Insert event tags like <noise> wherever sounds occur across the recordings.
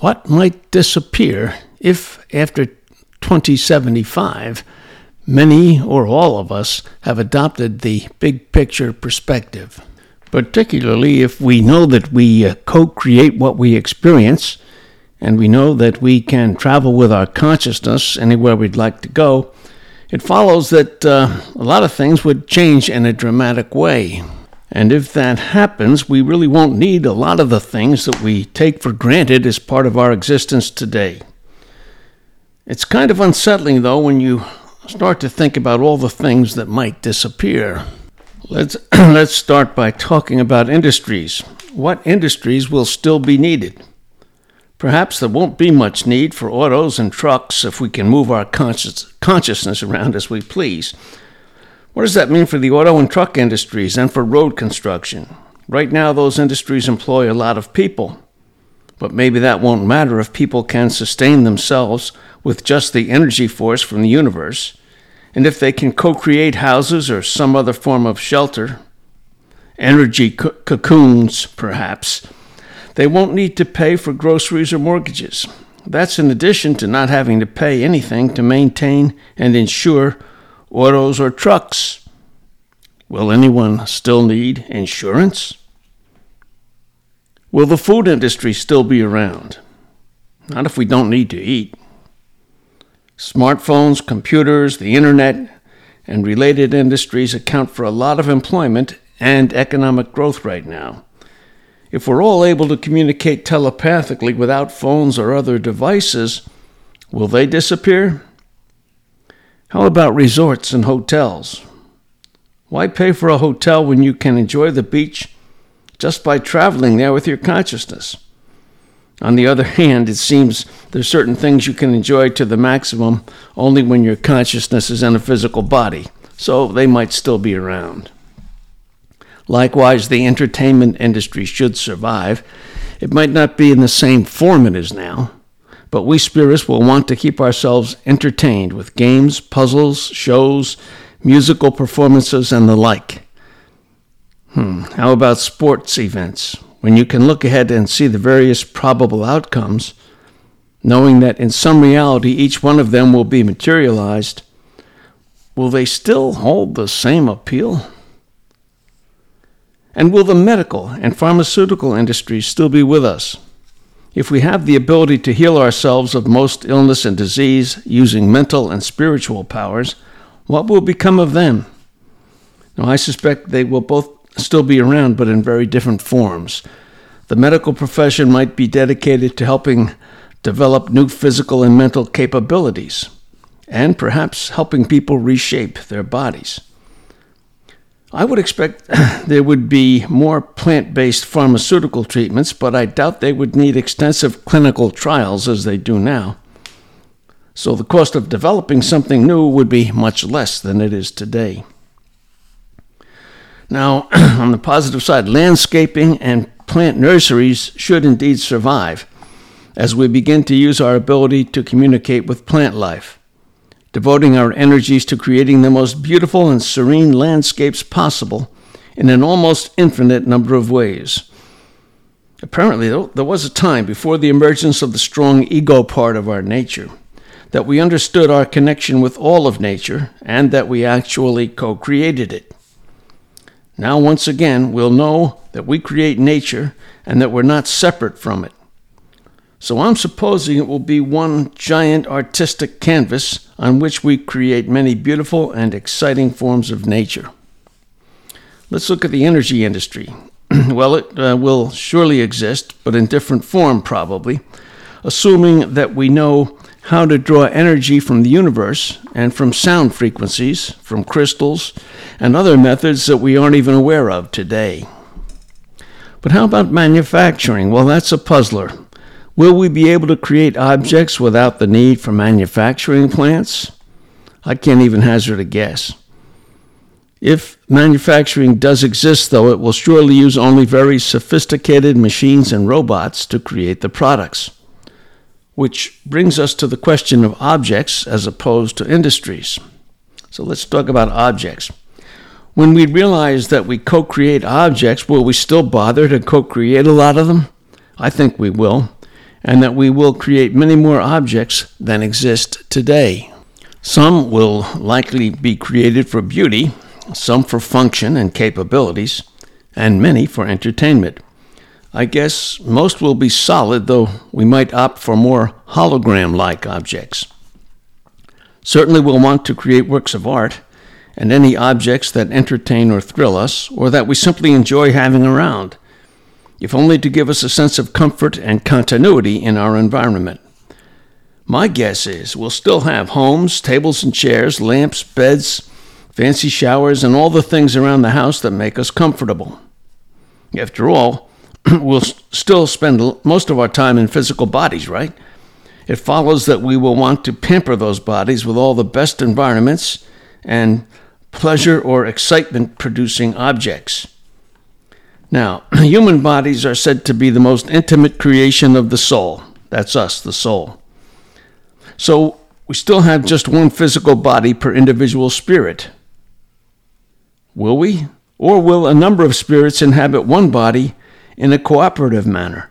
what might disappear if, after 2075, many or all of us have adopted the big picture perspective? Particularly if we know that we uh, co create what we experience, and we know that we can travel with our consciousness anywhere we'd like to go, it follows that uh, a lot of things would change in a dramatic way. And if that happens, we really won't need a lot of the things that we take for granted as part of our existence today. It's kind of unsettling, though, when you start to think about all the things that might disappear. Let's, <clears throat> let's start by talking about industries. What industries will still be needed? Perhaps there won't be much need for autos and trucks if we can move our conscious, consciousness around as we please. What does that mean for the auto and truck industries and for road construction? Right now, those industries employ a lot of people. But maybe that won't matter if people can sustain themselves with just the energy force from the universe, and if they can co create houses or some other form of shelter, energy co- cocoons, perhaps, they won't need to pay for groceries or mortgages. That's in addition to not having to pay anything to maintain and insure autos, or trucks. Will anyone still need insurance? Will the food industry still be around? Not if we don't need to eat. Smartphones, computers, the internet, and related industries account for a lot of employment and economic growth right now. If we're all able to communicate telepathically without phones or other devices, will they disappear? How about resorts and hotels? Why pay for a hotel when you can enjoy the beach just by traveling there with your consciousness? On the other hand, it seems there's certain things you can enjoy to the maximum only when your consciousness is in a physical body, so they might still be around. Likewise, the entertainment industry should survive. It might not be in the same form it is now, but we spirits will want to keep ourselves entertained with games, puzzles, shows, musical performances, and the like. Hmm, how about sports events? When you can look ahead and see the various probable outcomes, knowing that in some reality each one of them will be materialized, will they still hold the same appeal? And will the medical and pharmaceutical industries still be with us? If we have the ability to heal ourselves of most illness and disease using mental and spiritual powers, what will become of them? Now, I suspect they will both still be around, but in very different forms. The medical profession might be dedicated to helping develop new physical and mental capabilities, and perhaps helping people reshape their bodies. I would expect <clears throat> there would be more plant based pharmaceutical treatments, but I doubt they would need extensive clinical trials as they do now. So the cost of developing something new would be much less than it is today. Now, <clears throat> on the positive side, landscaping and plant nurseries should indeed survive as we begin to use our ability to communicate with plant life devoting our energies to creating the most beautiful and serene landscapes possible in an almost infinite number of ways. Apparently, there was a time before the emergence of the strong ego part of our nature that we understood our connection with all of nature and that we actually co created it. Now, once again, we'll know that we create nature and that we're not separate from it. So I'm supposing it will be one giant artistic canvas on which we create many beautiful and exciting forms of nature. Let's look at the energy industry. <clears throat> well, it uh, will surely exist, but in different form probably, assuming that we know how to draw energy from the universe and from sound frequencies, from crystals, and other methods that we aren't even aware of today. But how about manufacturing? Well, that's a puzzler. Will we be able to create objects without the need for manufacturing plants? I can't even hazard a guess. If manufacturing does exist, though, it will surely use only very sophisticated machines and robots to create the products. Which brings us to the question of objects as opposed to industries. So let's talk about objects. When we realize that we co create objects, will we still bother to co create a lot of them? I think we will, and that we will create many more objects than exist today. Some will likely be created for beauty, some for function and capabilities, and many for entertainment. I guess most will be solid, though we might opt for more hologram like objects. Certainly, we'll want to create works of art and any objects that entertain or thrill us, or that we simply enjoy having around, if only to give us a sense of comfort and continuity in our environment. My guess is we'll still have homes, tables and chairs, lamps, beds, fancy showers, and all the things around the house that make us comfortable. After all, <clears throat> we'll still spend most of our time in physical bodies, right? It follows that we will want to pamper those bodies with all the best environments and pleasure or excitement producing objects. Now, <clears throat> human bodies are said to be the most intimate creation of the soul. That's us, the soul. So we still have just one physical body per individual spirit. Will we? Or will a number of spirits inhabit one body in a cooperative manner?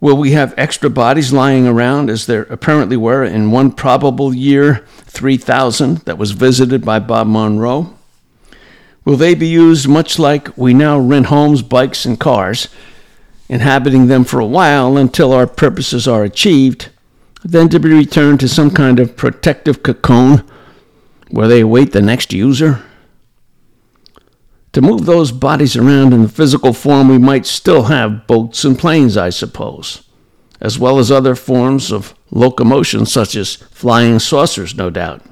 Will we have extra bodies lying around as there apparently were in one probable year 3000 that was visited by Bob Monroe? Will they be used much like we now rent homes, bikes, and cars, inhabiting them for a while until our purposes are achieved, then to be returned to some kind of protective cocoon where they await the next user? To move those bodies around in the physical form, we might still have boats and planes, I suppose, as well as other forms of locomotion, such as flying saucers, no doubt.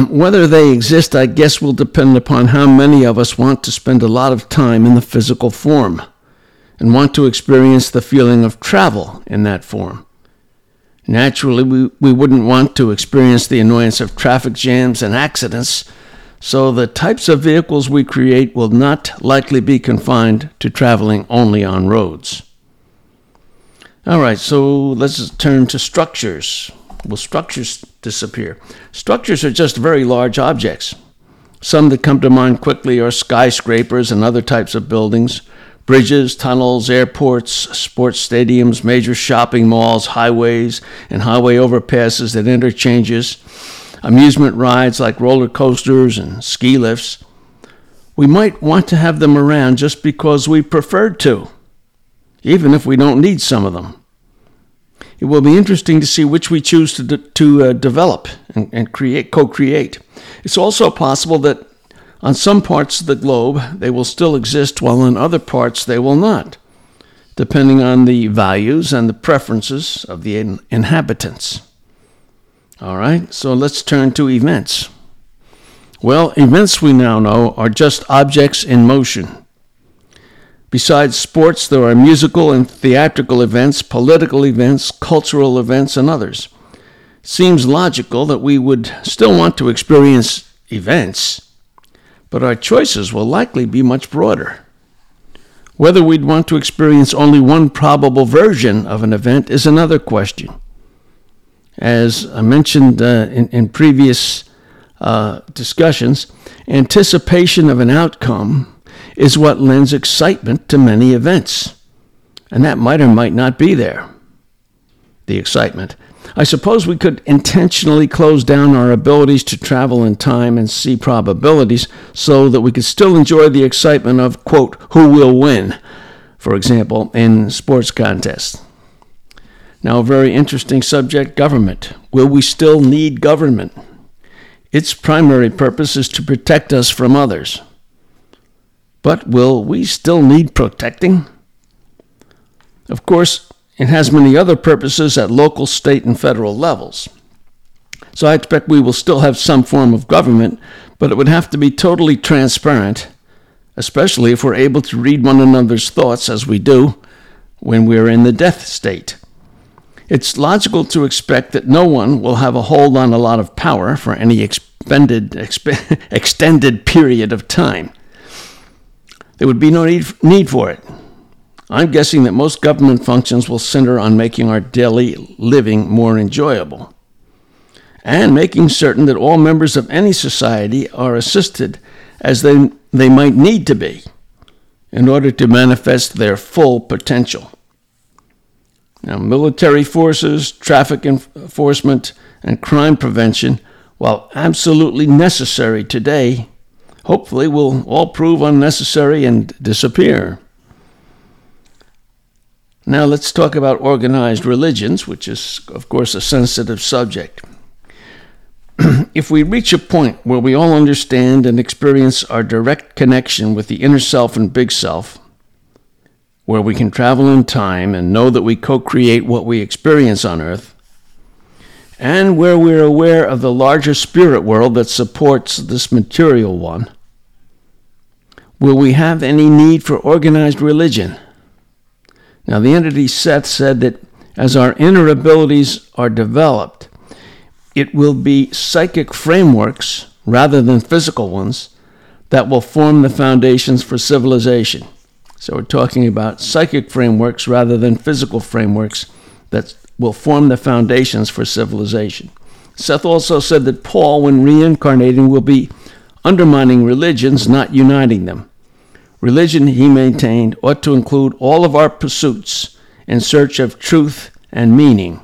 Um, whether they exist, I guess, will depend upon how many of us want to spend a lot of time in the physical form and want to experience the feeling of travel in that form. Naturally, we, we wouldn't want to experience the annoyance of traffic jams and accidents so the types of vehicles we create will not likely be confined to traveling only on roads. All right, so let's turn to structures. Will structures disappear? Structures are just very large objects. Some that come to mind quickly are skyscrapers and other types of buildings, bridges, tunnels, airports, sports stadiums, major shopping malls, highways, and highway overpasses and interchanges amusement rides like roller coasters and ski lifts. We might want to have them around just because we preferred to, even if we don't need some of them. It will be interesting to see which we choose to, de- to uh, develop and, and create, co-create. It's also possible that on some parts of the globe they will still exist, while in other parts they will not, depending on the values and the preferences of the in- inhabitants. All right, so let's turn to events. Well, events we now know are just objects in motion. Besides sports, there are musical and theatrical events, political events, cultural events, and others. seems logical that we would still want to experience events, but our choices will likely be much broader. Whether we'd want to experience only one probable version of an event is another question. As I mentioned uh, in, in, previous uh, discussions, anticipation of an outcome is what lends excitement to many events. And that might or might not be there, the excitement. I suppose we could intentionally close down our abilities to travel in time and see probabilities so that we could still enjoy the excitement of, quote, who will win, for example, in sports contests. Now, a very interesting subject government. Will we still need government? Its primary purpose is to protect us from others. But will we still need protecting? Of course, it has many other purposes at local, state, and federal levels. So I expect we will still have some form of government, but it would have to be totally transparent, especially if we're able to read one another's thoughts as we do when we're in the death state. It's logical to expect that no one will have a hold on a lot of power for any expended, exp- <laughs> extended period of time. There would be no need, need for it. I'm guessing that most government functions will center on making our daily living more enjoyable and making certain that all members of any society are assisted as they, they might need to be in order to manifest their full potential. Now, military forces, traffic enforcement, and crime prevention, while absolutely necessary today, hopefully will all prove unnecessary and disappear. Now, let's talk about organized religions, which is, of course, a sensitive subject. <clears throat> if we reach a point where we all understand and experience our direct connection with the inner self and big self, where we can travel in time and know that we co create what we experience on earth, and where we're aware of the larger spirit world that supports this material one, will we have any need for organized religion? Now, the entity Seth said that as our inner abilities are developed, it will be psychic frameworks rather than physical ones that will form the foundations for civilization. So we're talking about psychic frameworks rather than physical frameworks that will form the foundations for civilization. Seth also said that Paul, when reincarnating, will be undermining religions, not uniting them. Religion, he maintained, ought to include all of our pursuits in search of truth and meaning.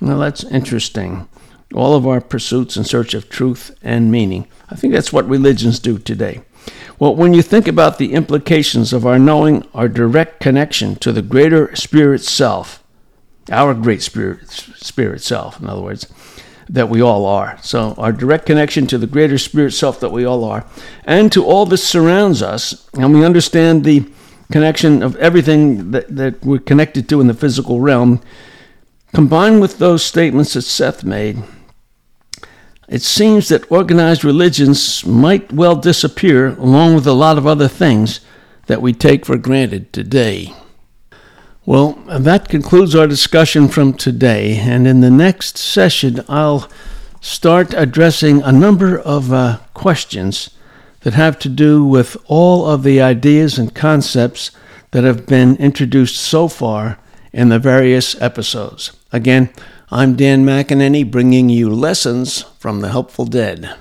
Now that's interesting. All of our pursuits in search of truth and meaning. I think that's what religions do today. Well, when you think about the implications of our knowing our direct connection to the greater spirit self, our great spirit, spirit self, in other words, that we all are. So, our direct connection to the greater spirit self that we all are, and to all that surrounds us, and we understand the connection of everything that, that we're connected to in the physical realm, combined with those statements that Seth made, it seems that organized religions might well disappear along with a lot of other things that we take for granted today. Well, that concludes our discussion from today, and in the next session, I'll start addressing a number of uh, questions that have to do with all of the ideas and concepts that have been introduced so far in the various episodes. Again, I'm Dan McEnany bringing you lessons from the Helpful Dead.